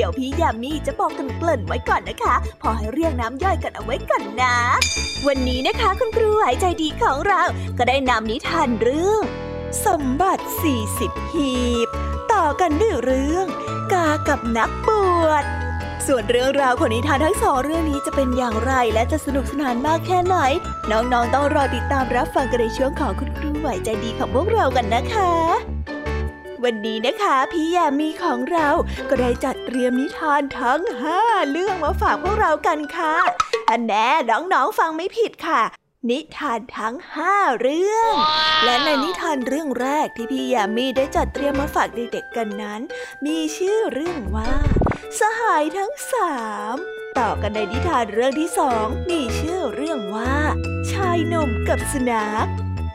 เดี๋ยวพี่ยามีจะบอกกันเกริ่นไว้ก่อนนะคะ พอให้เรียงน้ำย่อยกันเอาไว้กันนะ วันนี้นะคะคุณครูหายใจดีของเราก็ได้นำนิทานเรื่อง สมบัติ 40 หีบ ต่อกันด้วยเรื่อง กากับนักบวชส่วนเรื่องราวของนิทานทั้งสองเรื่องนี้จะเป็นอย่างไรและจะสนุกสนานมากแค่ไหน น้องๆต้องรอติดตามรับฟังกันในช่วงของคุณครูไหวใจดีของพวกเรากันนะคะ วันนี้นะคะ พี่ยามีของเราก็ได้จัดเตรียมนิทานทั้งห้าเรื่องมาฝากพวกเรากันค่ะอันแน่น้องๆฟังไม่ผิดค่ะ นิทานทั้งห้าเรื่องและในนิทานเรื่องแรกที่พี่ยามีได้จัดเตรียมมาฝากเด็กๆกันนั้น มีชื่อเรื่องว่า สหายทั้งสามต่อกันในนิทานเรื่องที่สองมีชื่อเรื่องว่า ชายหนุ่มกับสุนัข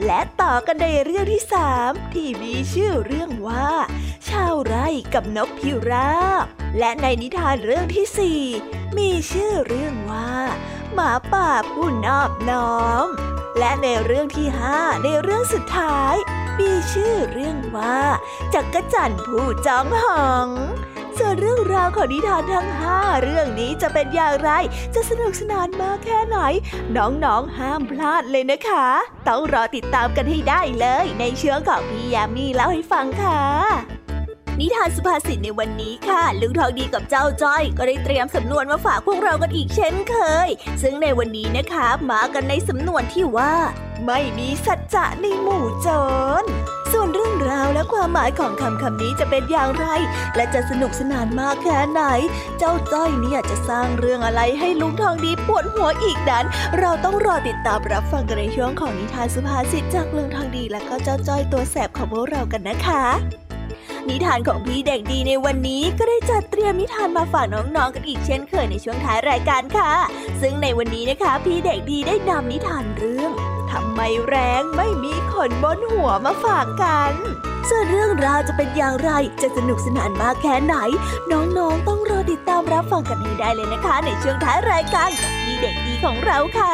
และต่อกันในเรื่องที่สามที่มีชื่อเรื่องว่า ชาวไร่กับนกพิราบ และในนิทานเรื่องที่สี่มีชื่อเรื่องว่า หมาป่าผู้นอบน้อม และในเรื่องที่ห้าในเรื่องสุดท้าย มีชื่อเรื่องว่า จักรจันทร์ผู้จองหอง ส่วนเรื่องราวของนิทานทั้งห้าเรื่องนี้จะเป็นอย่างไร จะสนุกสนานมากแค่ไหน น้องๆห้ามพลาดเลยนะคะ ต้องรอติดตามกันให้ได้เลย ในเชื้อของพี่ยามีเล่าให้ฟังค่ะ นิทานสุภาษิตในวันนี้ค่ะ ลุงทองดีกับเจ้าจ้อย ก็ได้เตรียมสำนวนมาฝากพวกเรากันอีกเช่นเคย ซึ่งในวันนี้นะคะมากันในสำนวนที่ว่า ไม่มีสัจจะในหมู่โจรส่วนเรื่องราวและความหมายของคำคำนี้จะเป็นอย่างไร และจะสนุกสนานมากแค่ไหน เจ้าจ้อยเนี่ยจะสร้างเรื่องอะไรให้ลุงทองดีปวดหัวอีกนั้น เราต้องรอติดตามรับฟังกันในช่วงของนิทานสุภาษิตจากลุงทองดีและก็เจ้าจ้อยตัวแสบของพวกเรากันนะคะ นิทานของพี่เด็กดีในวันนี้ก็ได้จัดเตรียมนิทานมาฝากน้องๆกันอีกเช่นเคยในช่วงท้ายรายการค่ะ ซึ่งในวันนี้นะคะ พี่เด็กดีได้นำนิทานเรื่องทำไมแรงไม่มีขนบนหัวมาฝากกันส่วนเรื่องราวจะเป็นอย่างไร จะสนุกสนานมากแค่ไหน น้องๆ ต้องรอติดตามรับฟังกันให้ได้เลยนะคะ ในช่วงท้ายรายการกับพี่เด็กดีของเราค่ะ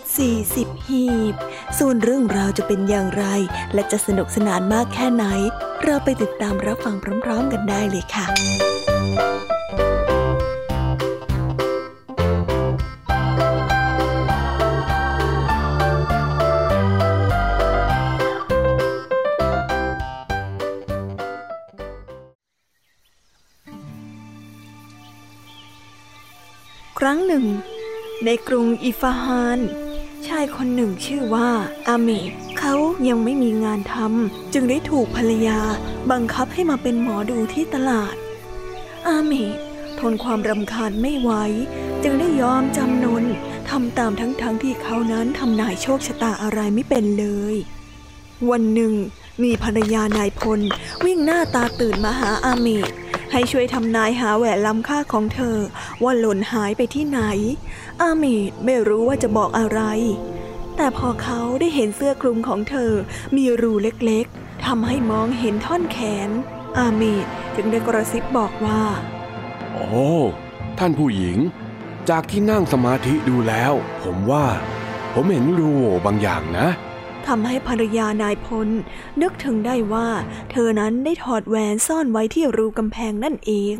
40 หีบ ส่วนเรื่องราวจะเป็นอย่างไร และจะสนุกสนานมากแค่ไหน เราไปติดตามรับฟังพร้อมๆกันได้เลยค่ะครั้งหนึ่ง ในกรุงอิฟาฮาน ชายคนหนึ่งชื่อว่าอาเมดเขายังไม่มีงานทำจึงได้ถูกภรรยาบังคับให้มาเป็นหมอดูที่ตลาด อาเมดทนความรำคาญไม่ไหวจึงได้ยอมจำนนทำตามทั้งๆทที่เขานั้นทำนายโชคชะตาอะไรไม่เป็นเลย วันหนึ่ง มีภรรยานายพลวิ่งหน้าตาตื่นมาหาอาเมด ให้ช่วยทำนายหาแหวนล้ำค่าของเธอ ว่าหล่นหายไปที่ไหน อาเมดไม่รู้ว่าจะบอกอะไร แต่พอเขาได้เห็นเสื้อคลุมของเธอ มีรูเล็กๆทำให้มองเห็นท่อนแขน อาเมดจึงได้กระซิบบอกว่า โอ้ท่านผู้หญิง จากที่นั่งสมาธิดูแล้ว ผมว่า ผมเห็นรูโหว่บางอย่างนะ ทำให้ภรรยานายพล นึกถึงได้ว่า เธอนั้นได้ถอดแหวนซ่อนไว้ที่รูกำแพงนั่นเอง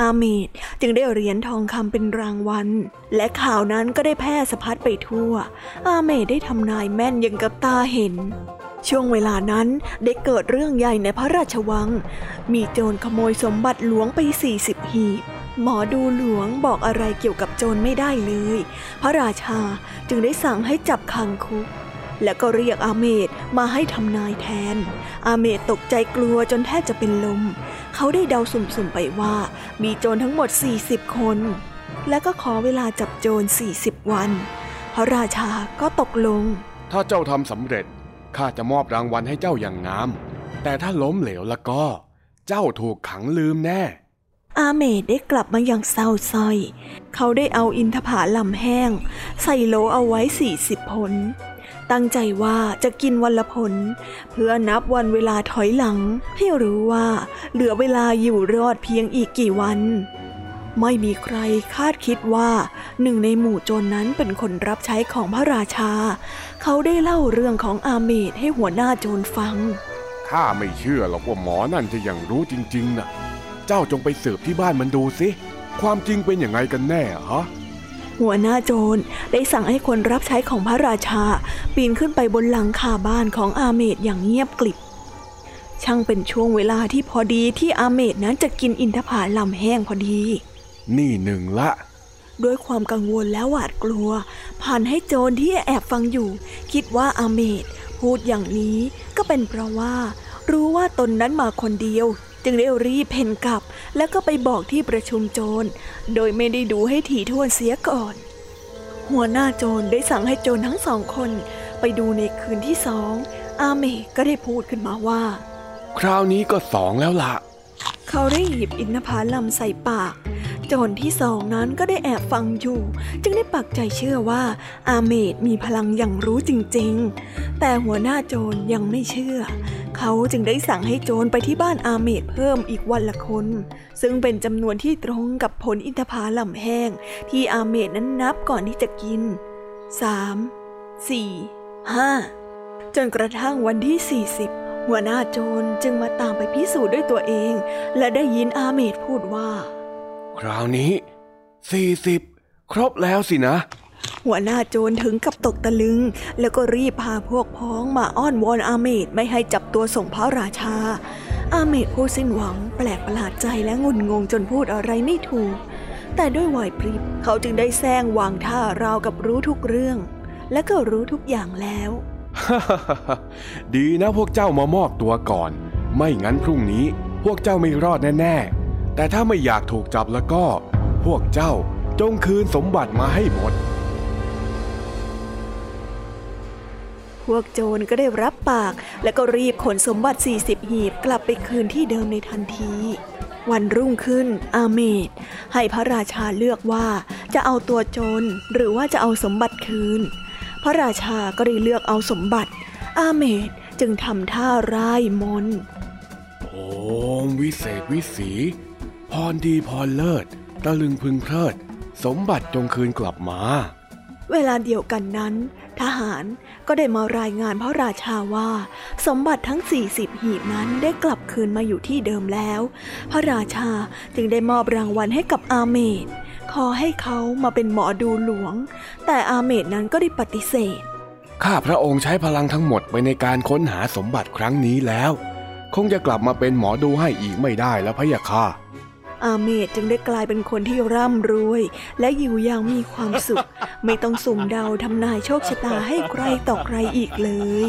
อาเมดจึงได้เหรียญทองคำเป็นรางวัล และข่าวนั้นก็ได้แพร่สะพัดไปทั่ว อาเมดได้ทำนายแม่นยังกับตาเห็นช่วงเวลานั้นได้เกิดเรื่องใหญ่ในพระราชวัง มีโจรขโมยสมบัติหลวงไป 40 หีบ หมอดูหลวงบอกอะไรเกี่ยวกับโจรไม่ได้เลย พระราชาจึงได้สั่งให้จับขังคุก แล้วก็เรียกอาเมดมาให้ทำนายแทน อาเมดตกใจกลัวจนแทบจะเป็นลม เขาได้เดาสุ่มๆไปว่า มีโจรทั้งหมด 40 คน และก็ขอเวลาจับโจร 40 วัน พระราชาก็ตกลง ถ้าเจ้าทำสำเร็จข้าจะมอบรางวัลให้เจ้าอย่างงาม แต่ถ้าล้มเหลวแล้วก็ เจ้าถูกขังลืมแน่อาเมดได้กลับมาอย่างเศร้าสร้อย เขาได้เอาอินทผาลำแห้ง ใส่โหลเอาไว้40ผล ตั้งใจว่าจะกินวันละผล เพื่อนับวันเวลาถอยหลัง ให้รู้ว่าเหลือเวลาอยู่รอดเพียงอีกกี่วัน ไม่มีใครคาดคิดว่าหนึ่งในหมู่โจรนนั้นเป็นคนรับใช้ของพระราชา เขาได้เล่าเรื่องของอาเมดให้หัวหน้าโจรฟังข้าไม่เชื่อหรอกว่าหมอนั่นจะยังรู้จริงๆนะเจ้าจงไปสืบที่บ้านมันดูสิ ความจริงเป็นอยังไงกันแน่ฮะ หัวหน้าโจรได้สั่งให้คนรับใช้ของพระราชา ปีนขึ้นไปบนหลังคาบ้านของอาเมดอย่างเงียบกริบช่างเป็นช่วงเวลาที่พอดีที่อาเมดนั้นจะกินอินทผลัมแห้งพอดี นี่หนึ่งละ ด้วยความกังวลและหวาดกลัว พานให้โจรที่แอบฟังอยู่ คิดว่าอาเมดพูดอย่างนี้ก็เป็นเพราะว่า รู้ว่าตนนั้นมาคนเดียว จึงได้รีบเพ่นกลับ แล้วก็ไปบอกที่ประชุมโจร โดยไม่ได้ดูให้ถี่ถ้วนเสียก่อน หัวหน้าโจรได้สั่งให้โจรทั้งสองคน ไปดูในคืนที่สอง อาเมก็ได้พูดขึ้นมาว่า คราวนี้ก็สองแล้วล่ะ เขาได้หยิบอินทผลัมใส่ปากโจรที่สองนั้นก็ได้แอบฟังอยู่ จึงได้ปักใจเชื่อว่า อาเมดมีพลังอย่างรู้จริงๆ แต่หัวหน้าโจรยังไม่เชื่อ เขาจึงได้สั่งให้โจรไปที่บ้านอาเมดเพิ่มอีกวันละคน ซึ่งเป็นจำนวนที่ตรงกับผลอินทผลัมแห้ง ที่อาเมดนั้นนับก่อนที่จะกินสามสี่ห้าจนกระทั่งวันที่40 หัวหน้าโจรจึงมาตามไปพิสูจน์ด้วยตัวเอง และได้ยินอาเมดพูดว่า คราวนี้สี่สิบครบแล้วสินะ หัวหน้าโจรถึงกับตกตะลึง แล้วก็รีบพาพวกพ้องมาอ้อนวอนอาเมดไม่ให้จับตัวส่งพระราชา อาเมดพูดสิ้นหวัง แปลกประหลาดใจและงุนงงจนพูดอะไรไม่ถูก แต่ด้วยไหวพริบเขาจึงได้แซงวางท่าราวกับรู้ทุกเรื่อง และก็รู้ทุกอย่างแล้ว ดีนะพวกเจ้ามามอบตัวก่อน ไม่งั้นพรุ่งนี้พวกเจ้าไม่รอดแน่ๆ แต่ถ้าไม่อยากถูกจับแล้วก็ พวกเจ้าจงคืนสมบัติมาให้หมด พวกโจรก็ได้รับปาก และก็รีบขนสมบัติ 40 หีบกลับไปคืนที่เดิมในทันที วันรุ่งขึ้น อาเมดให้พระราชาเลือกว่าจะเอาตัวโจรหรือว่าจะเอาสมบัติคืน พระราชาก็ได้เลือกเอาสมบัติ อาเมดจึงทำท่าร่ายมนต์โอมวิเศษวิสี พรดีพรเลิศ ตะลึงพึงเพลิด สมบัติจงคืนกลับมา เวลาเดียวกันนั้น ทหารก็ได้มารายงานพระราชาว่า สมบัติทั้ง 40 หีบนั้นได้กลับคืนมาอยู่ที่เดิมแล้ว พระราชาจึงได้มอบรางวัลให้กับอาเมด ขอให้เขามาเป็นหมอดูหลวง แต่อาเมดนั้นก็ได้ปฏิเสธ ข้าพระองค์ใช้พลังทั้งหมดไปในการค้นหาสมบัติครั้งนี้แล้ว คงจะกลับมาเป็นหมอดูให้อีกไม่ได้แล้วพะยะค่ะอาเมดจึงได้กลายเป็นคนที่ร่ำรวย และอยู่อย่างมีความสุข ไม่ต้องสุ่มเดาทำนายโชคชะตาให้ใครต่อใครอีกเลย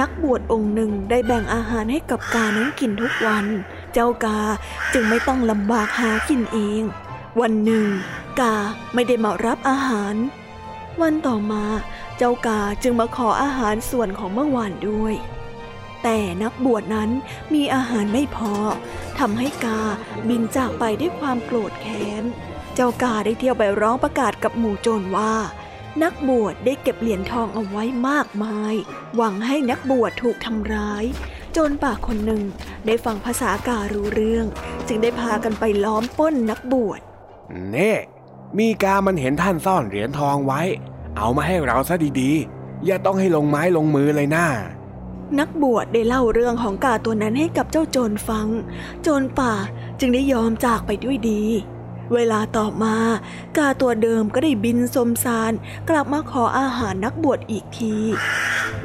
นักบวชองค์หนึ่งได้แบ่งอาหารให้กับกานั้นกินทุกวัน เจ้ากาจึงไม่ต้องลำบากหากินเอง วันหนึ่ง กาไม่ได้มารับอาหาร วันต่อมา เจ้ากาจึงมาขออาหารส่วนของเมื่อวานด้วย แต่นักบวชนั้นมีอาหารไม่พอทำให้กาบินจากไปด้วยความโกรธแค้น เจ้ากาได้เที่ยวไปร้องประกาศกับหมู่โจรว่า นักบวชได้เก็บเหรียญทองเอาไว้มากมาย หวังให้นักบวชถูกทำร้าย โจรป่าคนหนึ่งได้ฟังภาษาการู้เรื่อง จึงได้พากันไปล้อมป้นนักบวชเน่มีกามันเห็นท่านซ่อนเหรียญทองไว้ เอามาให้เราซะดีๆ อย่าต้องให้ลงไม้ลงมือเลยนะ่านักบวชได้เล่าเรื่องของกาตัวนั้นให้กับเจ้าโจรฟัง โจรป่าจึงได้ยอมจากไปด้วยดี เวลาต่อมา กาตัวเดิมก็ได้บินสมสาร กลับมาขออาหารนักบวชอีกที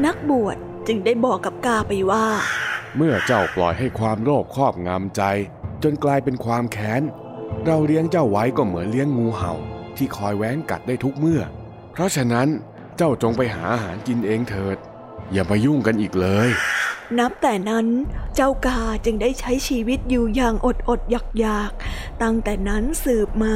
นักบวชจึงได้บอกกับกาไปว่า เมื่อเจ้าปล่อยให้ความโลภครอบงำใจ จนกลายเป็นความแค้น เราเลี้ยงเจ้าไว้ก็เหมือนเลี้ยงงูเห่า ที่คอยแว้งกัดได้ทุกเมื่อ เพราะฉะนั้นเจ้าจงไปหาอาหารกินเองเถิด อย่ามายุ่งกันอีกเลย นับแต่นั้นเจ้ากาจึงได้ใช้ชีวิตอยู่อย่างอดอดอยากๆ ตั้งแต่นั้นสืบมา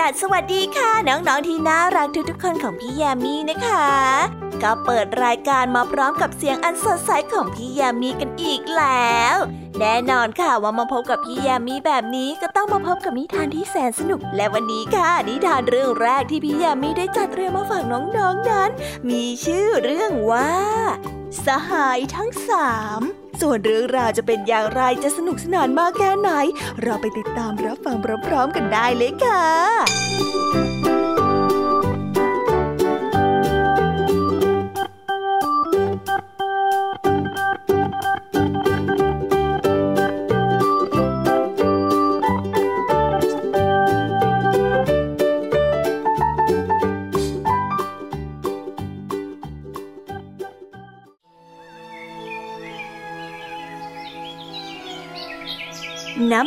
สวีดัสวัสดีค่ะ น้อง ๆ ที่น่ารักทุกๆคนของพี่แยามีนะคะ ก็เปิดรายการมาพร้อมกับเสียงอันสดใสของพี่แยามีกันอีกแล้ว แน่นอนค่ะว่ามาพบกับพี่แยามีแบบนี้ก็ต้องมาพบกับนิทานที่แสนสนุก และวันนี้ค่ะ นิทานเรื่องแรกที่พี่แยามีได้จัดเตรียมมาฝากน้องๆนั้น มีชื่อเรื่องว่า สหายทั้งสาม ส่วนเรื่องราวจะเป็นอย่างไรจะสนุกสนานมากแค่ไหน เราไปติดตามรับฟังพร้อมๆกันได้เลยค่ะ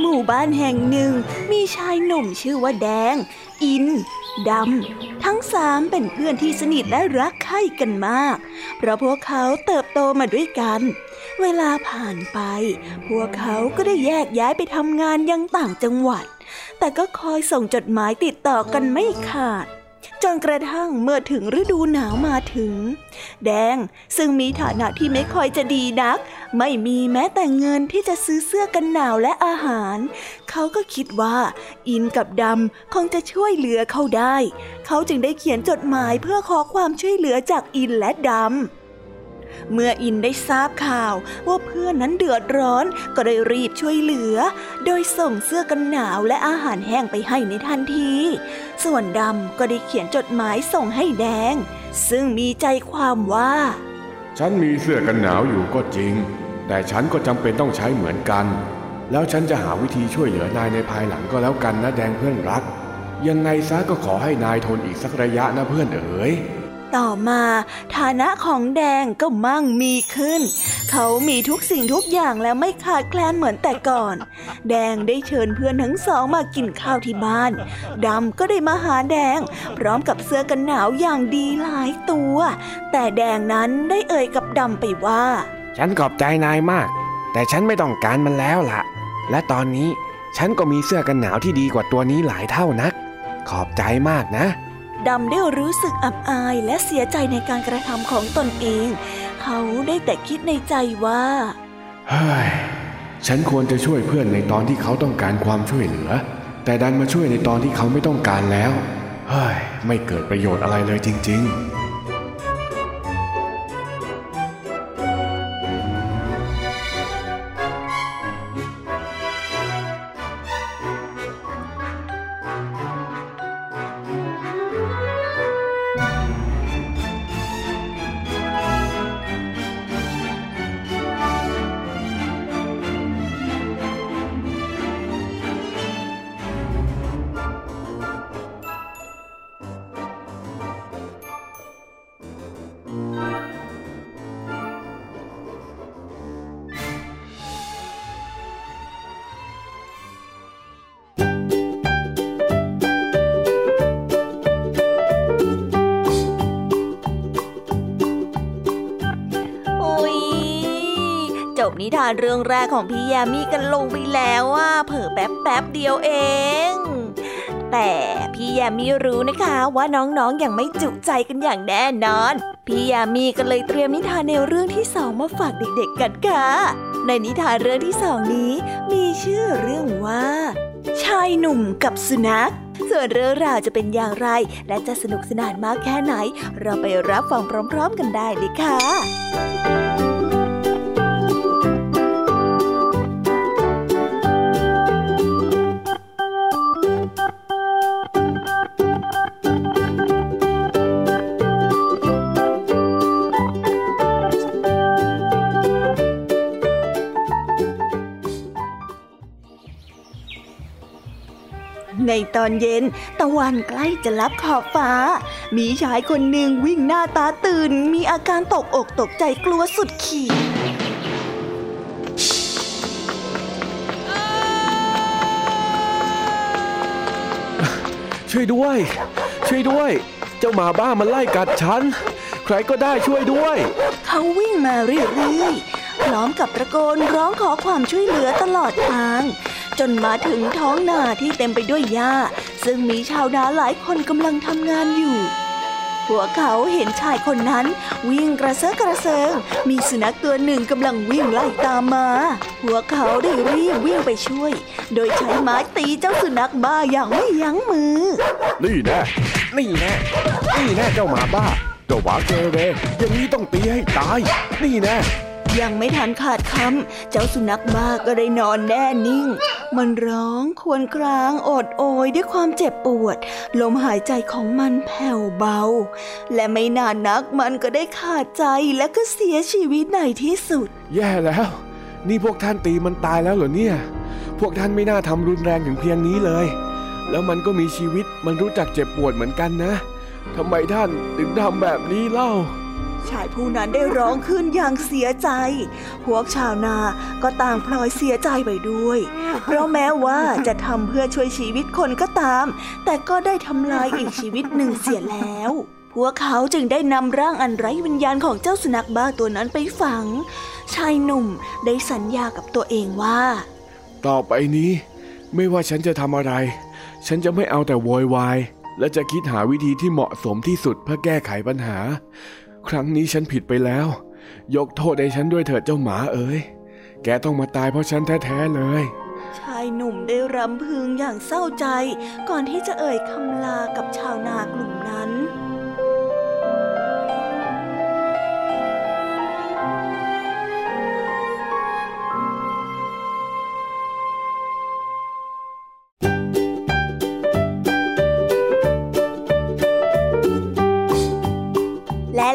หมู่บ้านแห่งหนึ่ง มีชายหนุ่มชื่อว่าแดง อินดำ ทั้งสามเป็นเพื่อนที่สนิทและรักใคร่กันมาก เพราะพวกเขาเติบโตมาด้วยกัน เวลาผ่านไป พวกเขาก็ได้แยกย้ายไปทำงานยังต่างจังหวัด แต่ก็คอยส่งจดหมายติดต่อกันไม่ขาด จนกระทั่งเมื่อถึงฤดูหนาวมาถึง แดงซึ่งมีฐานะที่ไม่ค่อยจะดีนัก ไม่มีแม้แต่เงินที่จะซื้อเสื้อกันหนาวและอาหาร เขาก็คิดว่าอินกับดำคงจะช่วยเหลือเขาได้ เขาจึงได้เขียนจดหมายเพื่อขอความช่วยเหลือจากอินและดำ เมื่ออินได้ทราบข่าวว่าเพื่อนนั้นเดือดร้อนก็ได้รีบช่วยเหลือ โดยส่งเสื้อกันหนาวและอาหารแห้งไปให้ในทันที ส่วนดำก็ได้เขียนจดหมายส่งให้แดง ซึ่งมีใจความว่า ฉันมีเสื้อกันหนาวอยู่ก็จริง แต่ฉันก็จำเป็นต้องใช้เหมือนกัน แล้วฉันจะหาวิธีช่วยเหลือนายในภายหลังก็แล้วกันนะแดงเพื่อนรัก ยังไงซะก็ขอให้นายทนอีกสักระยะนะเพื่อนเอ๋ย ต่อมาฐานะของแดงก็มั่งมีขึ้น เขามีทุกสิ่งทุกอย่างแล้วไม่ขาดแคลนเหมือนแต่ก่อน แดงได้เชิญเพื่อนทั้งสองมากินข้าวที่บ้าน ดำก็ได้มาหาแดง พร้อมกับเสื้อกันหนาวอย่างดีหลายตัว แต่แดงนั้นได้เอ่ยกับดำไปว่า ฉันขอบใจนายมาก แต่ฉันไม่ต้องการมันแล้วล่ะ และตอนนี้ฉันก็มีเสื้อกันหนาวที่ดีกว่าตัวนี้หลายเท่านัก ขอบใจมากนะ ดำได้รู้สึกอับอายและเสียใจในการกระทำของตนเอง เขาได้แต่คิดในใจว่าเฮ้ยฉันควรจะช่วยเพื่อนในตอนที่เขาต้องการความช่วยเหลือ แต่ดันมาช่วยในตอนที่เขาไม่ต้องการแล้ว เฮ้ย ไม่เกิดประโยชน์อะไรเลยจริง ๆ รื่องแรกของพี่ยามีกันลงไปแล้วว่าเผอแป๊บแป๊บเดียวเอง แต่พี่ยามีรู้นะคะว่าน้องๆออย่างไม่จุใจกันอย่างแน่นอน พี่ยามีก็เลยเตรียมนิทานในวเรื่องที่สองมาฝากเด็กๆ กันค่ะ ในนิทานเรื่องที่สองนี้ มีชื่อเรื่องว่า ชายหนุ่มกับสุนัขส่วนเรื่องราวจะเป็นอย่างไร และจะสนุกสนานมากแค่ไหน เราไปรับฟังพร้อม ๆ กันได้เลยค่ะ ในตอนเย็น ตะวันใกล้จะลับขอบฟ้า มีชายคนหนึ่งวิ่งหน้าตาตื่น มีอาการตกอกตกใจกลัวสุดขีดช่วยด้วย ช่วยด้วย เจ้าหมาบ้ามันไล่กัดฉัน ใครก็ได้ช่วยด้วย เขาวิ่งมาเรื่อยๆพร้อมกับตะโกนร้องขอความช่วยเหลือตลอดทาง จนมาถึงท้องนาที่เต็มไปด้วยหญ้า ซึ่งมีชาวนาหลายคนกำลังทำงานอยู่ พวกเขาเห็นชายคนนั้นวิ่งกระเซาะกระเซิง มีสุนัขตัวหนึ่งกำลังวิ่งไล่ตามมา พวกเขาได้รีบวิ่งไปช่วย โดยใช้ไม้ตีเจ้าสุนัขบ้าอย่างไม่ยั้งมือ นี่แน่นี่แน่นี่แน่เจ้าหมาบ้าเจ้าหมาเกเรอย่างนี้ต้องตีให้ตาย นี่แน่ ยังไม่ทันขาดคำเจ้าสุนัขบ้าก็ได้นอนแน่นิ่ง มันร้องครวญครางโอดโอยด้วยความเจ็บปวด ลมหายใจของมันแผ่วเบา และไม่นานนักมันก็ได้ขาดใจและก็เสียชีวิตในที่สุด แย่แล้ว นี่พวกท่านตีมันตายแล้วเหรอเนี่ย พวกท่านไม่น่าทำรุนแรงถึงเพียงนี้เลย แล้วมันก็มีชีวิตมันรู้จักเจ็บปวดเหมือนกันนะทำไมท่านถึงทำแบบนี้เล่า ชายผู้นั้นได้ร้องขึ้นอย่างเสียใจ พวกชาวนาก็ต่างพลอยเสียใจไปด้วย เพราะแม้ว่าจะทำเพื่อช่วยชีวิตคนก็ตาม แต่ก็ได้ทำลายอีกชีวิตหนึ่งเสียแล้ว พวกเขาจึงได้นำร่างอันไร้วิญญาณของเจ้าสุนัขบ้าตัวนั้นไปฝัง ชายหนุ่มได้สัญญากับตัวเองว่า ต่อไปนี้ ไม่ว่าฉันจะทำอะไร ฉันจะไม่เอาแต่โวยวายและจะคิดหาวิธีที่เหมาะสมที่สุดเพื่อแก้ไขปัญหา ครั้งนี้ฉันผิดไปแล้ว ยกโทษให้ฉันด้วยเถิดเจ้าหมาเอ๋ย แกต้องมาตายเพราะฉันแท้ๆเลย ชายหนุ่มได้รำพึงอย่างเศร้าใจ ก่อนที่จะเอ่ยคำลากับชาวนากลุ่มนั้น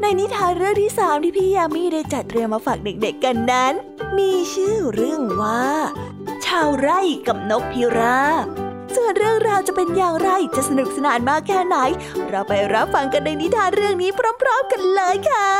ในนิทานเรื่องที่สามที่พี่ยามีได้จัดเตรียมมาฝากเด็กๆกันนั้น มีชื่อเรื่องว่า ชาวไร่กับนกพิราบส่วนเรื่องราวจะเป็นอย่างไรจะสนุกสนานมากแค่ไหน เราไปรับฟังกันในนิทานเรื่องนี้พร้อม ๆ กันเลยค่ะ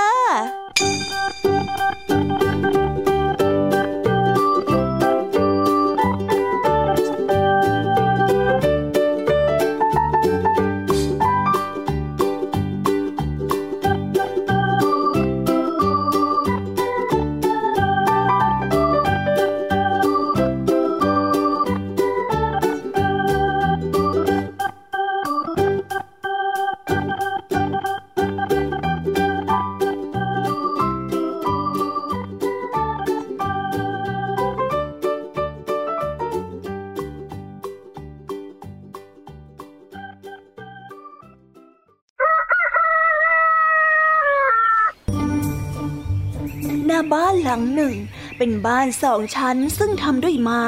บ้านสองชั้นซึ่งทำด้วยไม้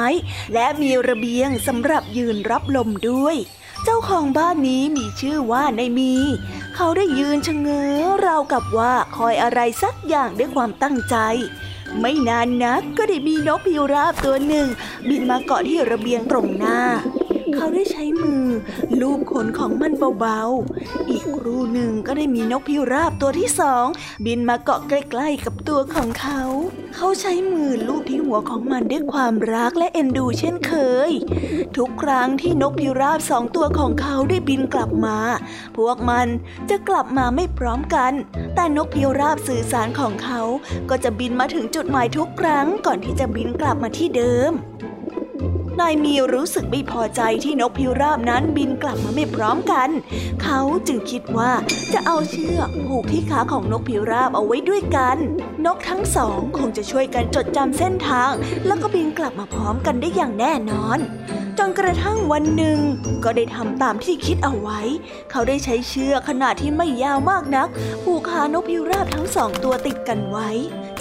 และมีระเบียงสำหรับยืนรับลมด้วย เจ้าของบ้านนี้มีชื่อว่าในมี เขาได้ยืนชะเง้อราวกับว่าคอยอะไรสักอย่างด้วยความตั้งใจ ไม่นานนักก็ได้มีนกพิราบตัวหนึ่ง บินมาเกาะที่ระเบียงตรงหน้า เขาได้ใช้มือ ลูบขนของมันเบาๆ อีกครู่หนึ่งก็ได้มีนกพิราบตัวที่สอง บินมาเกาะใกล้ๆกับตัวของเขา เขาใช้มือลูบที่หัวของมันด้วยความรักและเอ็นดูเช่นเคย ทุกครั้งที่นกพิราบสองตัวของเขาได้บินกลับมา พวกมันจะกลับมาไม่พร้อมกัน แต่นกพิราบสื่อสารของเขา ก็จะบินมาถึงจุดหมายทุกครั้งก่อนที่จะบินกลับมาที่เดิม นายมีรู้สึกไม่พอใจที่นกพิราบนั้นบินกลับมาไม่พร้อมกัน เขาจึงคิดว่าจะเอาเชือกผูกที่ขาของนกพิราบเอาไว้ด้วยกัน นกทั้งสองคงจะช่วยกันจดจำเส้นทาง แล้วก็บินกลับมาพร้อมกันได้อย่างแน่นอนจนกระทั่งวันหนึ่ง ก็ได้ทำตามที่คิดเอาไว้ เขาได้ใช้เชือกขนาดที่ไม่ยาวมากนัก ผูกขานกพิราบทั้งสองตัวติดกันไว้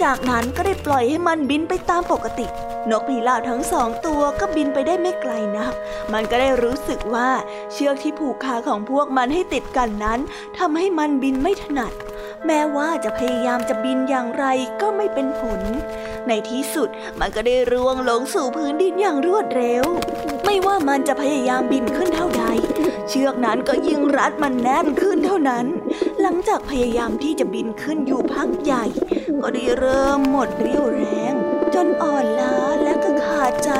จากนั้นก็ได้ปล่อยให้มันบินไปตามปกติ นกพิราบทั้งสองตัวก็บินไปได้ไม่ไกลนัก มันก็ได้รู้สึกว่าเชือกที่ผูกขาของพวกมันให้ติดกันนั้นทำให้มันบินไม่ถนัด แม้ว่าจะพยายามจะบินอย่างไรก็ไม่เป็นผล ในที่สุดมันก็ได้ร่วงลงสู่พื้นดินอย่างรวดเร็ว ไม่ว่ามันจะพยายามบินขึ้นเท่าใด เชือกนั้นก็ยิ่งรัดมันแน่นขึ้นเท่านั้น หลังจากพยายามที่จะบินขึ้นอยู่พักใหญ่ ก็ได้เริ่มหมดเรี่ยวแรง จนอ่อนล้าและก็ขาดใจ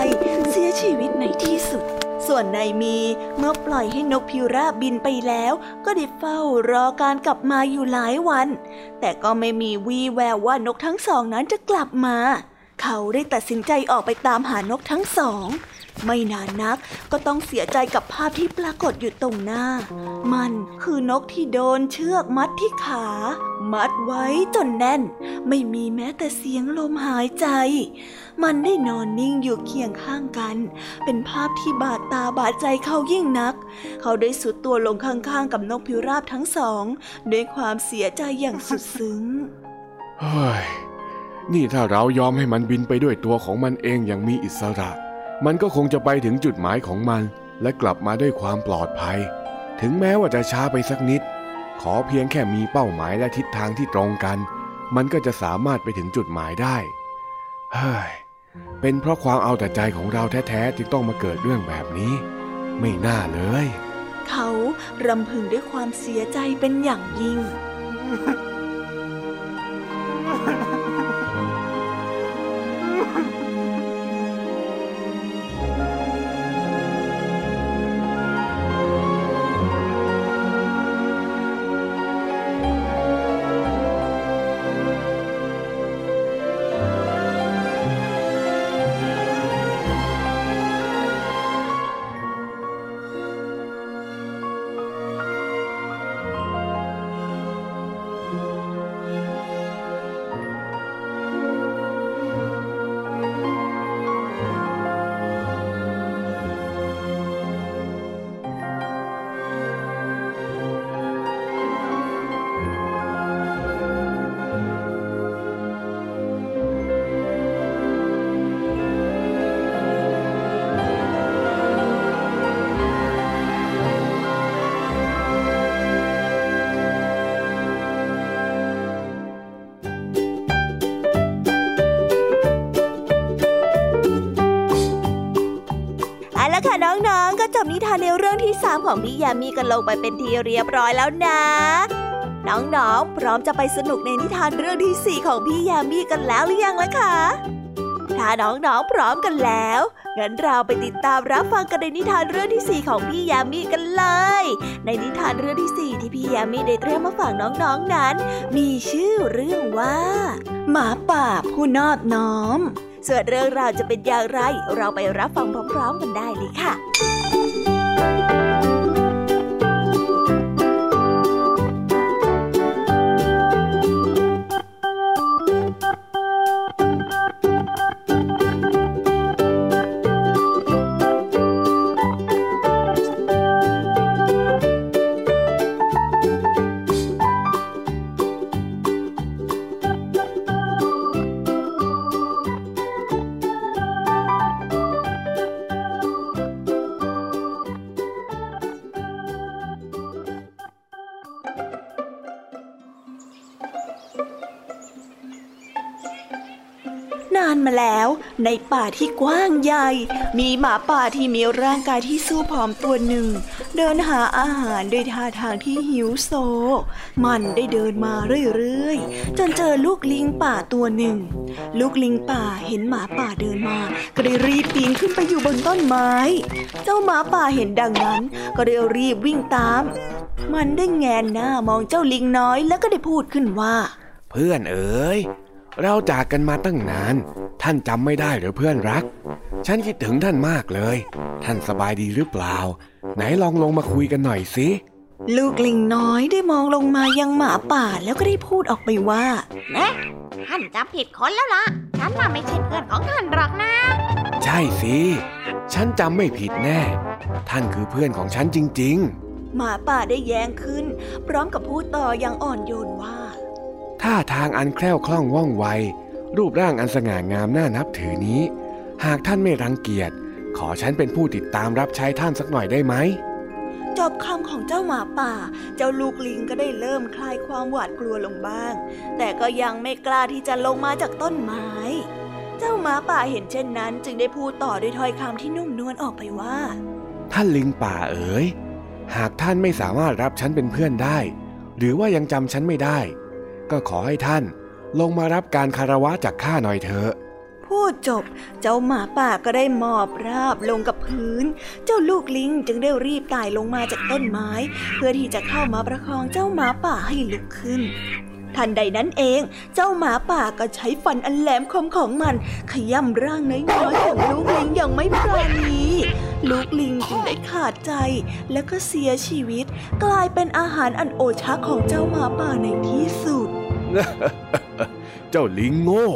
เสียชีวิตในที่สุด ส่วนนายมีเมื่อปล่อยให้นกพิราบบินไปแล้ว ก็ได้เฝ้ารอการกลับมาอยู่หลายวัน แต่ก็ไม่มีวี่แววว่านกทั้งสองนั้นจะกลับมา เขาได้ตัดสินใจออกไปตามหานกทั้งสอง ไม่นานนักก็ต้องเสียใจกับภาพที่ปรากฏอยู่ตรงหน้า มันคือนกที่โดนเชือกมัดที่ขา มัดไว้จนแน่น ไม่มีแม้แต่เสียงลมหายใจ มันได้นอนนิ่งอยู่เคียงข้างกัน เป็นภาพที่บาดตาบาดใจเขายิ่งนัก เขาได้สุดตัวลงข้างๆกับนกพิราบทั้งสองด้วยความเสียใจอย่างสุดซึ้งเฮ้ยนี่ถ้าเรายอมให้มันบินไปด้วยตัวของมันเองอย่างมีอิสระ มันก็คงจะไปถึงจุดหมายของมัน และกลับมาด้วยความปลอดภัย ถึงแม้ว่าจะช้าไปสักนิด ขอเพียงแค่มีเป้าหมายและทิศทางที่ตรงกัน มันก็จะสามารถไปถึงจุดหมายได้เฮ้ยเป็นเพราะความเอาแต่ใจของเราแท้ๆจึงต้องมาเกิดเรื่องแบบนี้ ไม่น่าเลย เขารำพึงด้วยความเสียใจเป็นอย่างยิ่ง ของพี่ยามีกันลงไปเป็นทีเรียบร้อยแล้วนะ น้องๆ พร้อมจะไปสนุกในนิทานเรื่องที่ 4 ของพี่ยามีกันแล้วหรือยังล่ะคะถ้าน้องๆ พร้อมกันแล้ว งั้นเราไปติดตามรับฟังกันในนิทานเรื่องที่ 4 ของพี่ยามีกันเลย ในนิทานเรื่องที่ 4 ที่พี่ยามีได้เตรียมมาฝากน้องๆนนั้น มีชื่อเรื่องว่า หมาป่าผู้นอบน้อม ส่วนเรื่องราวจะเป็นอย่างไร เราไปรับฟังพร้อมๆ กันได้เลยค่ะ ป่าที่กว้างใหญ่ มีหมาป่าที่มีร่างกายที่สู้ผอมตัวหนึ่ง เดินหาอาหารด้วยท่าทางที่หิวโซ มันได้เดินมาเรื่อยๆ จนเจอลูกลิงป่าตัวหนึ่ง ลูกลิงป่าเห็นหมาป่าเดินมาก็ได้รีบปีนขึ้นไปอยู่บนต้นไม้ เจ้าหมาป่าเห็นดังนั้น ก็ได้รีบวิ่งตาม มันได้แงนหน้ามองเจ้าลิงน้อยแล้วก็ได้พูดขึ้นว่า เพื่อนเอ๋ย เราจากกันมาตั้งนาน ท่านจำไม่ได้หรือเพื่อนรัก ฉันคิดถึงท่านมากเลย ท่านสบายดีหรือเปล่า ไหนลองลงมาคุยกันหน่อยสิลูกลิงน้อยได้มองลงมายังหมาป่าแล้วก็ได้พูดออกไปว่านะท่านจำผิดคนแล้วล่ะ ฉันน่ะไม่ใช่เพื่อนของท่านหรอกนะ ใช่สิ ฉันจำไม่ผิดแน่ ท่านคือเพื่อนของฉันจริง ๆ หมาป่าได้แย้งขึ้น พร้อมกับพูดต่ออย่างอ่อนโยนว่า ท่าทางอันแคล่วคล่องว่องไว รูปร่างอันสง่างามน่านับถือนี้ หากท่านไม่รังเกียจ ขอฉันเป็นผู้ติดตามรับใช้ท่านสักหน่อยได้ไหมจบคำของเจ้าหมาป่า เจ้าลูกลิงก็ได้เริ่มคลายความหวาดกลัวลงบ้าง แต่ก็ยังไม่กล้าที่จะลงมาจากต้นไม้ เจ้าหมาป่าเห็นเช่นนั้น จึงได้พูดต่อด้วยถ้อยคำที่นุ่มนวลออกไปว่า ท่านลิงป่าเอ๋ย หากท่านไม่สามารถรับฉันเป็นเพื่อนได้ หรือว่ายังจำฉันไม่ได้ ก็ขอให้ท่านลงมารับการคารวะจากข้าหน่อยเถอะพูดจบเจ้าหมาป่าก็ได้หมอบราบลงกับพื้น เจ้าลูกลิงจึงได้รีบไต่ลงมาจากต้นไม้ เพื่อที่จะเข้ามาประคองเจ้าหมาป่าให้ลุกขึ้น ทันใดนั้นเอง เจ้าหมาป่าก็ใช้ฟันอันแหลมคมของมัน ขย่ำร่างน้อยๆของลูกลิงอย่างไม่ปราณีลูกลิงจึงได้ขาดใจ และก็เสียชีวิต กลายเป็นอาหารอันโอชะของเจ้าหมาป่าในที่สุด เจ้าลิงโง่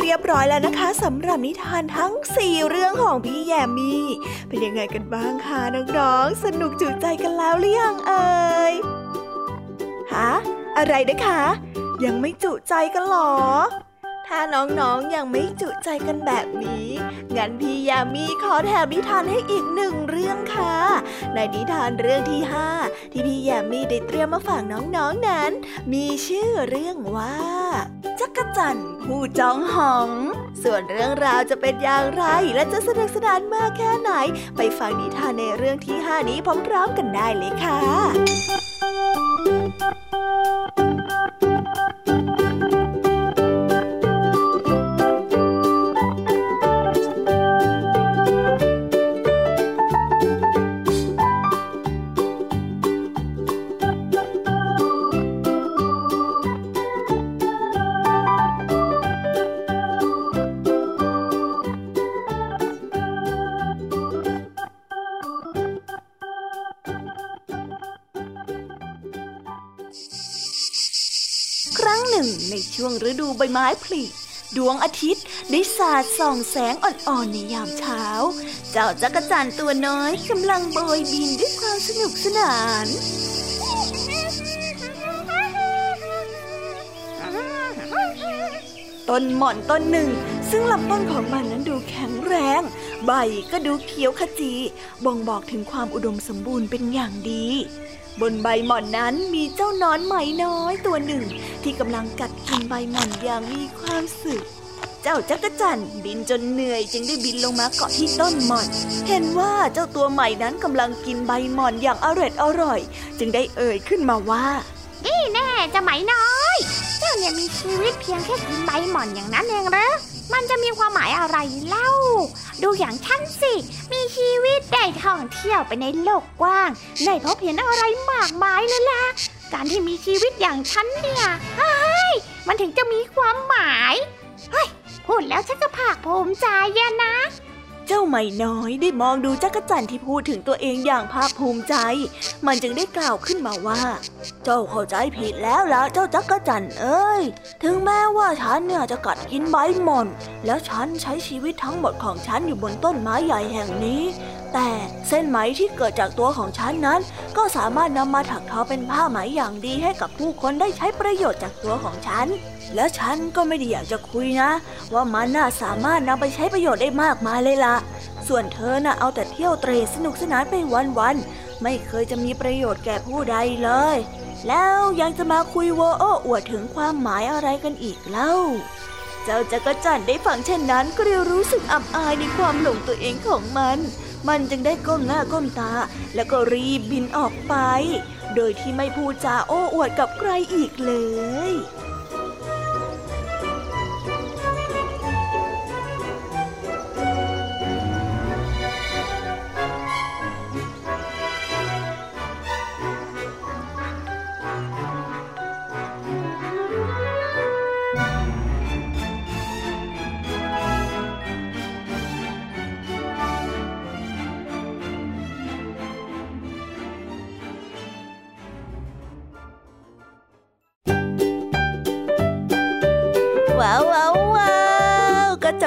เรียบร้อยแล้วนะคะสำหรับนิทานทั้ง 4 เรื่องของพี่แยมมี่เป็นยังไงกันบ้างคะน้องๆ สนุกจุใจกันแล้วหรือยังเอ่ยฮะอะไรนะคะ ยังไม่จุใจกันหรอ ถ้าน้องๆยังไม่จุใจกันแบบนี้ งั้นพี่ยามีขอแถมนิทานให้อีกหนึ่งเรื่องค่ะ ในนิทานเรื่องที่ห้าที่พี่ยามีได้เตรียมมาฝากน้องๆนนั้น มีชื่อเรื่องว่าจักรจันผู้จองหอง ส่วนเรื่องราวจะเป็นอย่างไรและจะสนุกสนานมากแค่ไหน ไปฟังนิทานในเรื่องที่ห้านี้พร้อมๆกันได้เลยค่ะ ฤดูใบไม้ผลิดวงอาทิตย์ได้สาดส่องแสงอ่อนๆในยามเช้า เจ้าจักรจั่นตัวน้อยกำลังโบยบินด้วยความสนุกสนานต้นหม่อนต้นหนึ่ง ซึ่งลำต้นของมันนั้นดูแข็งแรง ใบก็ดูเขียวขจี บ่งบอกถึงความอุดมสมบูรณ์เป็นอย่างดี บนใบหม่อนนั้นมีเจ้านอนไหมน้อยตัวหนึ่ง ที่กำลังกัดกินใบหม่อนอย่างมีความสุขเจ้าจักรจั่นบินจนเหนื่อยจึงได้บินลงมาเกาะที่ต้นหม่อน เห็นว่าเจ้าตัวใหม่นั้นกำลังกินใบหม่อนอย่างอร่อยอร่อย จึงได้เอ่ยขึ้นมาว่านี่แน่จะไหมน้อย เจ้าเนี่ยมีชีวิตเพียงแค่กินใบหม่อนอย่างนั้นเองเหรอมันจะมีความหมายอะไรเล่าูอย่างฉันสิ มีชีวิตได้ท่องเที่ยวไปในโลกกว้าง ได้พบเห็นอะไรมากมายเลยล่ะ การที่มีชีวิตอย่างฉันเนี่ยเฮ้ยมันถึงจะมีความหมาย เฮ้ย พูดแล้วฉันก็ภาคภูมิใจนะ เจ้าไม่น้อยได้มองดูจักรจั่นที่พูดถึงตัวเองอย่างภาคภูมิใจ มันจึงได้กล่าวขึ้นมาว่า เจ้าเข้าใจผิดแล้วล่ะเจ้าจักรจั่นเอ้ย ถึงแม้ว่าฉันเนี่ยจะกัดกินใบหม่อน แล้วฉันใช้ชีวิตทั้งหมดของฉันอยู่บนต้นไม้ใหญ่แห่งนี้ แต่เส้นไหมที่เกิดจากตัวของฉันนั้น ก็สามารถนำมาถักทอเป็นผ้าไหมอย่างดีให้กับผู้คนได้ใช้ประโยชน์จากตัวของฉัน และฉันก็ไม่ได้อยากจะคุยนะ ว่ามันน่าสามารถนำไปใช้ประโยชน์ได้มากมายเลยล่ะ ส่วนเธอน่ะเอาแต่เที่ยวเตรสนุกสนานไปวันๆไม่เคยจะมีประโยชน์แก่ผู้ใดเลย แล้วยังจะมาคุยโวโอ้อวดถึงความหมายอะไรกันอีกเล่าเจ้าจักรจันได้ฟังเช่นนั้นก็เลยรู้สึกอับอายในความหลงตัวเองของมัน มันจึงได้ก้มหน้าก้มตา แล้วก็รีบบินออกไป โดยที่ไม่พูดจาโอ้อวดกับใครอีกเลย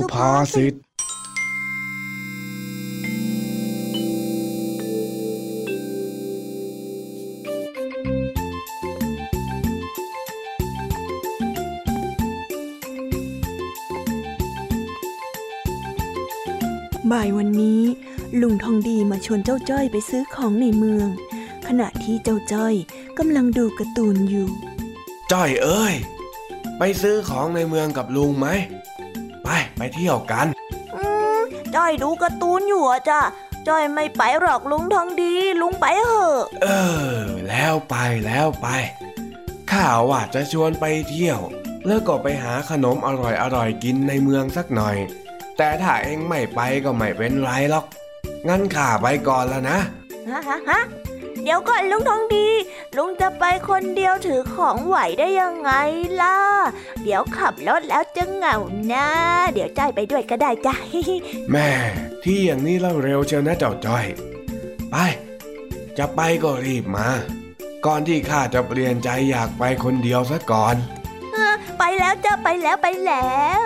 สุภาษิตบ่ายวันนี้ ลุงทองดีมาชวนเจ้าจ้อยไปซื้อของในเมือง ขณะที่เจ้าจ้อยกำลังดูการ์ตูนอยู่ จ้อยเอ้ย ไปซื้อของในเมืองกับลุงไหม ไปไปเที่ยวกัน อืมจ้อยดูการ์ตูนอยู่อะจ้ะจ้อยไม่ไปหรอกลุงทองดี ลุงไปเถอะ เออ แล้วไปแล้วไป ข้าว่าจะชวนไปเที่ยว แล้วก็ไปหาขนมอร่อยอร่อยกินในเมืองสักหน่อย แต่ถ้าเองไม่ไปก็ไม่เป็นไรหรอก งั้นข้าไปก่อนแล้วนะ ฮะฮะฮะเดี๋ยวก่อนลุงทองดี ลุงจะไปคนเดียวถือของไหวได้ยังไงล่ะ เดี๋ยวขับรถแล้วจะเหงานะ เดี๋ยวจ้อยไปด้วยก็ได้จ้ะแม่ที่อย่างนี้เล่าเร็วเชียวนะเจ้าจ้อย ไป จะไปก็รีบมา ก่อนที่ข้าจะเปลี่ยนใจอยากไปคนเดียวซะก่อนไปแล้วจ้ะไปแล้วไปแล้ว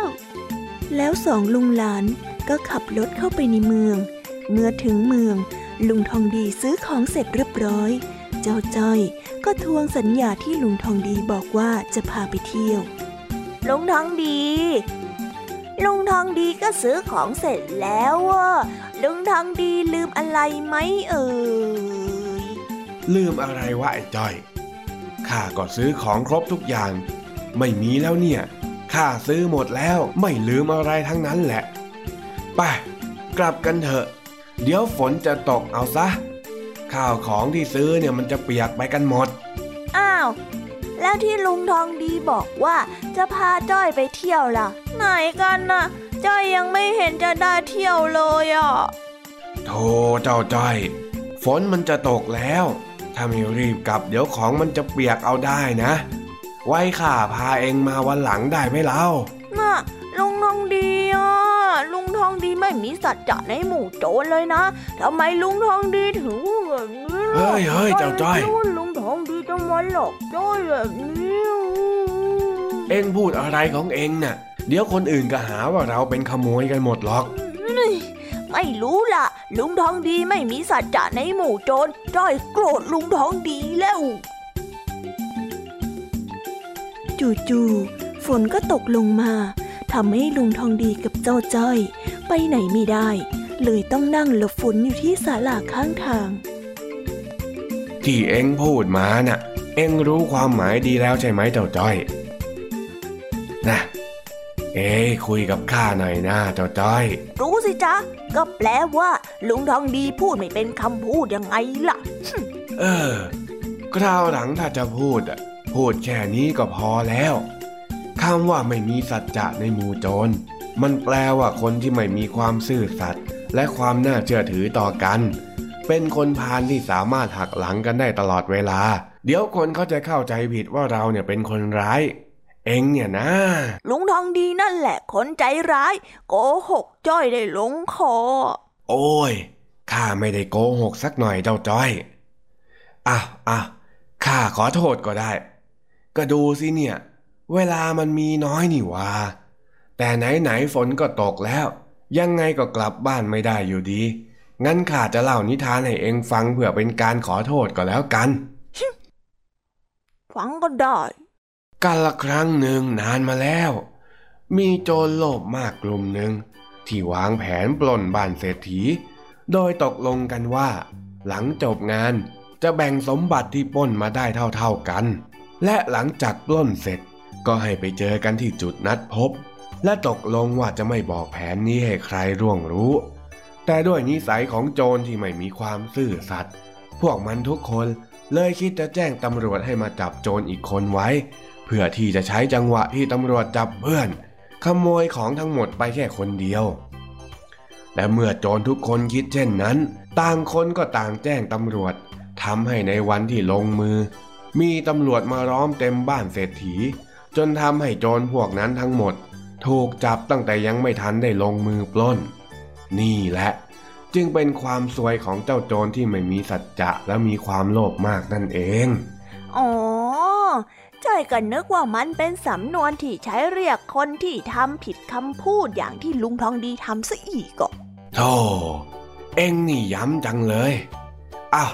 แล้วสองลุงหลานก็ขับรถเข้าไปในเมือง เมื่อถึงเมือง ลุงทองดีซื้อของเสร็จเรียบร้อย เจ้าจ้อย ก็ทวงสัญญาที่ลุงทองดีบอกว่าจะพาไปเที่ยว ลุงทองดี ลุงทองดีก็ซื้อของเสร็จแล้วอะลุงทองดีลืมอะไรไหมเอ่ย ลืมอะไรวะไอ้จ้อย ข้าก็ซื้อของครบทุกอย่าง ไม่มีแล้วเนี่ย ข้าซื้อหมดแล้วไม่ลืมอะไรทั้งนั้นแหละ ไป กลับกันเถอะ เดี๋ยวฝนจะตกเอาซะ ข้าวของที่ซื้อเนี่ยมันจะเปียกไปกันหมด อ้าว แล้วที่ลุงทองดีบอกว่าจะพาจ้อยไปเที่ยวล่ะ ไหนกันน่ะจ้อยยังไม่เห็นจะได้เที่ยวเลยอะโธ่เจ้าจ้อย ฝนมันจะตกแล้ว ถ้าไม่รีบกลับเดี๋ยวของมันจะเปียกเอาได้นะ ไว้ข้าพาเองมาวันหลังได้ไหมเล่า ลุงทองดีไม่มีสัจจะในหมู่โจรเลยนะทำไมลุงทองดีถึงพูดแบบนี้ล่ะเฮ้ยเฮ้ยเจ้าจ้อยไม่คิดว่าลุงทองดีจะมาหลอกจ้อยแบบนี้เอ็งพูดอะไรของเอ็งน่ะ เดี๋ยวคนอื่นก็หาว่าเราเป็นขโมยกันหมดหรอก ไม่รู้ล่ะ ลุงทองดีไม่มีสัจจะในหมู่โจรจ้อยโกรธลุงทองดีแล้วจู่ๆฝนก็ตกลงมา ทำให้ลุงทองดีกับเจ้าจ้อย ไปไหนไม่ได้ เลยต้องนั่งหลบฝนอยู่ที่ศาลาข้างทาง ที่เอ็งพูดมาน่ะ เอ็งรู้ความหมายดีแล้วใช่ไหมเจ้าจ้อย นะ เอ้ยคุยกับข้าหน่อยนะเจ้าจ้อย รู้สิจ๊ะ ก็แปลว่า ลุงทองดีพูดไม่เป็นคำพูดยังไงล่ะ เออคราวหลังถ้าจะพูดอะพูดแค่นี้ก็พอแล้ว คำว่าไม่มีสัจจะในหมู่โจร มันแปลว่าคนที่ไม่มีความซื่อสัตย์และความน่าเชื่อถือต่อกัน เป็นคนพาลที่สามารถหักหลังกันได้ตลอดเวลา เดี๋ยวคนเขาจะเข้าใจผิดว่าเราเนี่ยเป็นคนร้าย เอ็งเนี่ยนะ ลุงทองดีนั่นแหละคนใจร้าย โกหกจ้อยได้หลงคอ โอ้ยข้าไม่ได้โกหกสักหน่อยเจ้าจ้อยอะอะข้าขอโทษก็ได้ ก็ดูสิเนี่ย เวลามันมีน้อยนี่หว่าแต่ไหนไหนๆฝนก็ตกแล้ว ยังไงก็กลับบ้านไม่ได้อยู่ดี งั้นข้าจะเล่านิทานให้เองฟังเพื่อเป็นการขอโทษก็แล้วกันฟังก็ได้กันละครั้งหนึ่งนานมาแล้ว มีโจรโลภมากกลุ่มหนึ่งที่วางแผนปล้นบ้านเศรษฐี โดยตกลงกันว่า หลังจบงานจะแบ่งสมบัติที่ปล้นมาได้เท่าๆกัน และหลังจากปล้นเสร็จ ก็ให้ไปเจอกันที่จุดนัดพบ และตกลงว่าจะไม่บอกแผนนี้ให้ใครร่วงรู้ แต่ด้วยนิสัยของโจรที่ไม่มีความซื่อสัตย์พวกมันทุกคนเลยคิดจะแจ้งตำรวจให้มาจับโจรอีกคนไว้ เพื่อที่จะใช้จังหวะที่ตำรวจจับเพื่อน ขโมยของทั้งหมดไปแค่คนเดียว และเมื่อโจรทุกคนคิดเช่นนั้น ต่างคนก็ต่างแจ้งตำรวจทำให้ในวันที่ลงมือ มีตำรวจมาล้อมเต็มบ้านเศรษฐี จนทำให้โจรพวกนั้นทั้งหมด ถูกจับตั้งแต่ยังไม่ทันได้ลงมือปล้น นี่แหละ จึงเป็นความซวยของเจ้าโจรที่ไม่มีสัจจะและมีความโลภมากนั่นเอง อ๋อจ้อยก็นึกว่ามันเป็นสำนวนที่ใช้เรียกคนที่ทำผิดคำพูดอย่างที่ลุงทองดีทำซะอีกอะโธ่เอ็งนี่ย้ำจังเลย อ้าว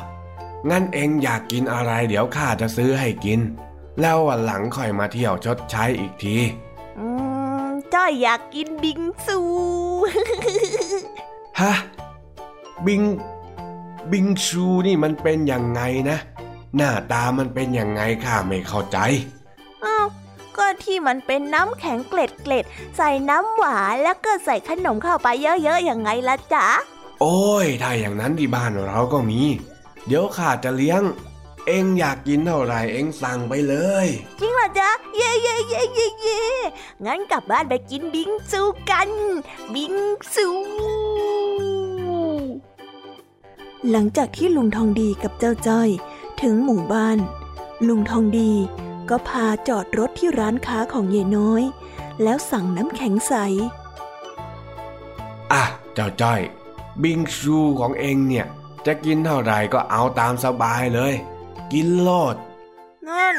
งั้นเอ็งอยากกินอะไรเดี๋ยวข้าจะซื้อให้กิน แล้ววันหลังค่อยมาเที่ยวชดใช้อีกทีอืมจ้อยอยากกินบิงซู ฮะ บิง บิงซูนี่มันเป็นยังไงนะ หน้าตามันเป็นยังไงข้าไม่เข้าใจ อ้าวก็ที่มันเป็นน้ำแข็งเกล็ดเกล็ดใส่น้ำหวานแล้วก็ใส่ขนมเข้าไปเยอะๆอย่างไงล่ะจ๊ะ โอ้ย ถ้าอย่างนั้นที่บ้านเราก็มี เดี๋ยวข้าจะเลี้ยง เอ็งอยากกินเท่าไหร่เอ็งสั่งไปเลย จริงเหรอจ๊ะ เย่เย่เย่เย่เย่งั้นกลับบ้านไปกินบิงซูกัน บิงซูหลังจากที่ลุงทองดีกับเจ้าจ้อย ถึงหมู่บ้าน ลุงทองดี ก็พาจอดรถที่ร้านค้าของยายน้อย แล้วสั่งน้ำแข็งใส อะ เจ้าจ้อย บิงซูของเอ็งเนี่ย จะกินเท่าไหร่ก็เอาตามสบายเลย กินโลดนั่น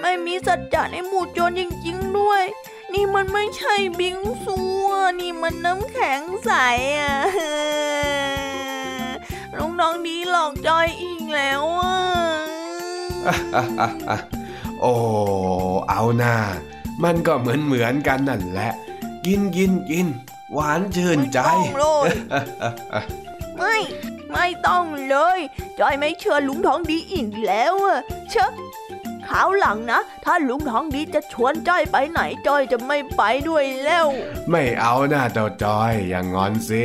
ไม่มีสัจจะในหมู่โจรจริงๆด้วย นี่มันไม่ใช่บิงซูอะนี่มันน้ำแข็งใสอะลุงน้องดีหลอกจอยอีกแล้วอะโอ้เอาหน้า มันก็เหมือนเหมือนกันนั่นแหละ กินกินกิน หวานชื่นใจ ไม่ ไม่ต้องเลยจอยไม่เชื่อลุงทองดีอีกแล้วอะเชอะคราวหลังนะ ถ้าลุงทองดีจะชวนจ้อยไปไหนจ้อยจะไม่ไปด้วยแล้ว ไม่เอาหน้าเจ้าจอยอย่างงอนสิ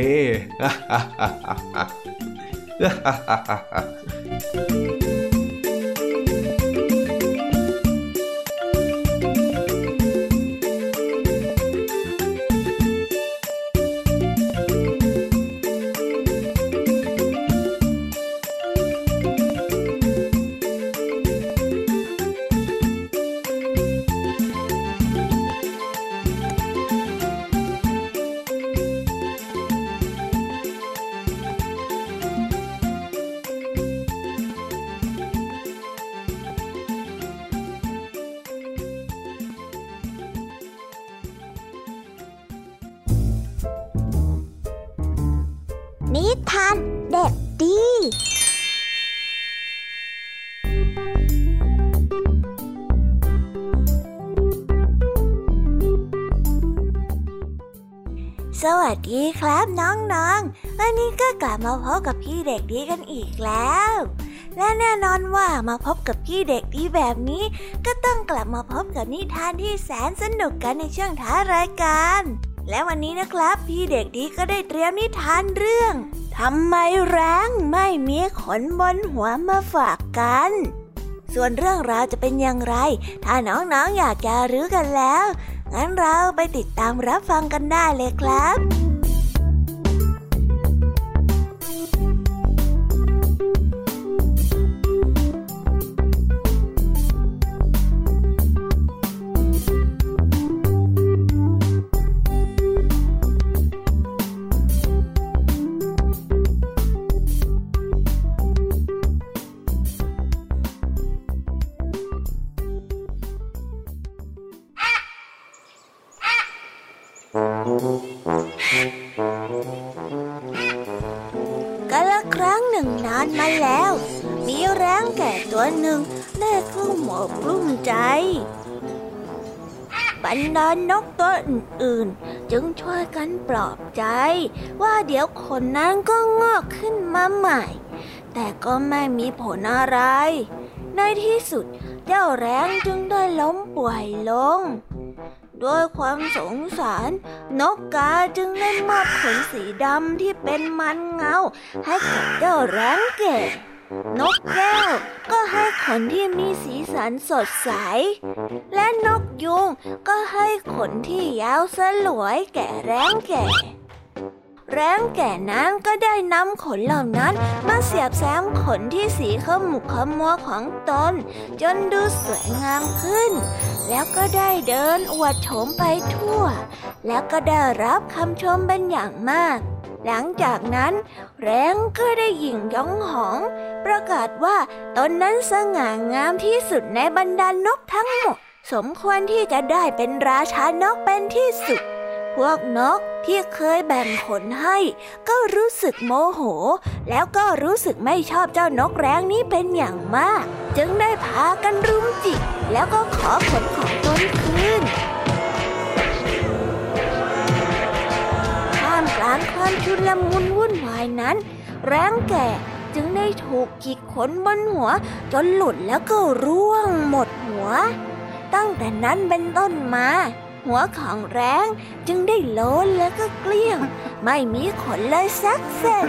ดีครับน้องๆ วันนี้ก็กลับมาพบกับพี่เด็กดีกันอีกแล้ว และแน่นอนว่ามาพบกับพี่เด็กดีแบบนี้ ก็ต้องกลับมาพบกับนิทานที่แสนสนุกกันในช่วงท้ารายการ และวันนี้นะครับ พี่เด็กดีก็ได้เตรียมนิทานเรื่องทำไมแรงไม่มีขนบนหัวมาฝากกัน ส่วนเรื่องราวจะเป็นอย่างไร ถ้าน้องๆออยากจะรู้กันแล้วงั้นเราไปติดตามรับฟังกันได้เลยครับ งแก่ตัวหนึ่งได้กลุ้มอกกลุ้มใจบรรดานกตัวอื่นๆ จึงช่วยกันปลอบใจ ว่าเดี๋ยวคนนั้นก็งอกขึ้นมาใหม่ แต่ก็ไม่มีผลอะไร ในที่สุดเจ้าแร้งจึงได้ล้มป่วยลง ด้วยความสงสาร นกกาจึงได้มอบขนสีดำที่เป็นมันเงา ให้กับเจ้าแร้งแก่ นกแก้วก็ให้ขนที่มีสีสันสดใส และนกยุงก็ให้ขนที่ยาวสลวยแก่แร้งแก่ แร้งแก่นั้นก็ได้นำขนเหล่านั้นมาเสียบแซมขนที่สีขมุกขมัวของตน จนดูสวยงามขึ้น แล้วก็ได้เดินอวดโฉมไปทั่ว แล้วก็ได้รับคำชมเป็นอย่างมาก หลังจากนั้นแรงก็ได้หยิ่งยองหอง ประกาศว่าตนนั้นสง่างามที่สุดในบรรดานกทั้งหมด สมควรที่จะได้เป็นราชานกเป็นที่สุด พวกนกที่เคยแบ่งขนให้ ก็รู้สึกโมโห แล้วก็รู้สึกไม่ชอบเจ้านกแร้งนี้เป็นอย่างมาก จึงได้พากันรุมจิกแล้วก็ขอขนของตนคืน กลางความชุลมุนวุ่นวายนั้น แรงแก่จึงได้ถูกขีดขนบนหัว จนหลุดแล้วก็ร่วงหมดหัว ตั้งแต่นั้นเป็นต้นมา หัวของแรงจึงได้โล้นแล้วก็เกลี้ยง ไม่มีขนเลยสักเส้น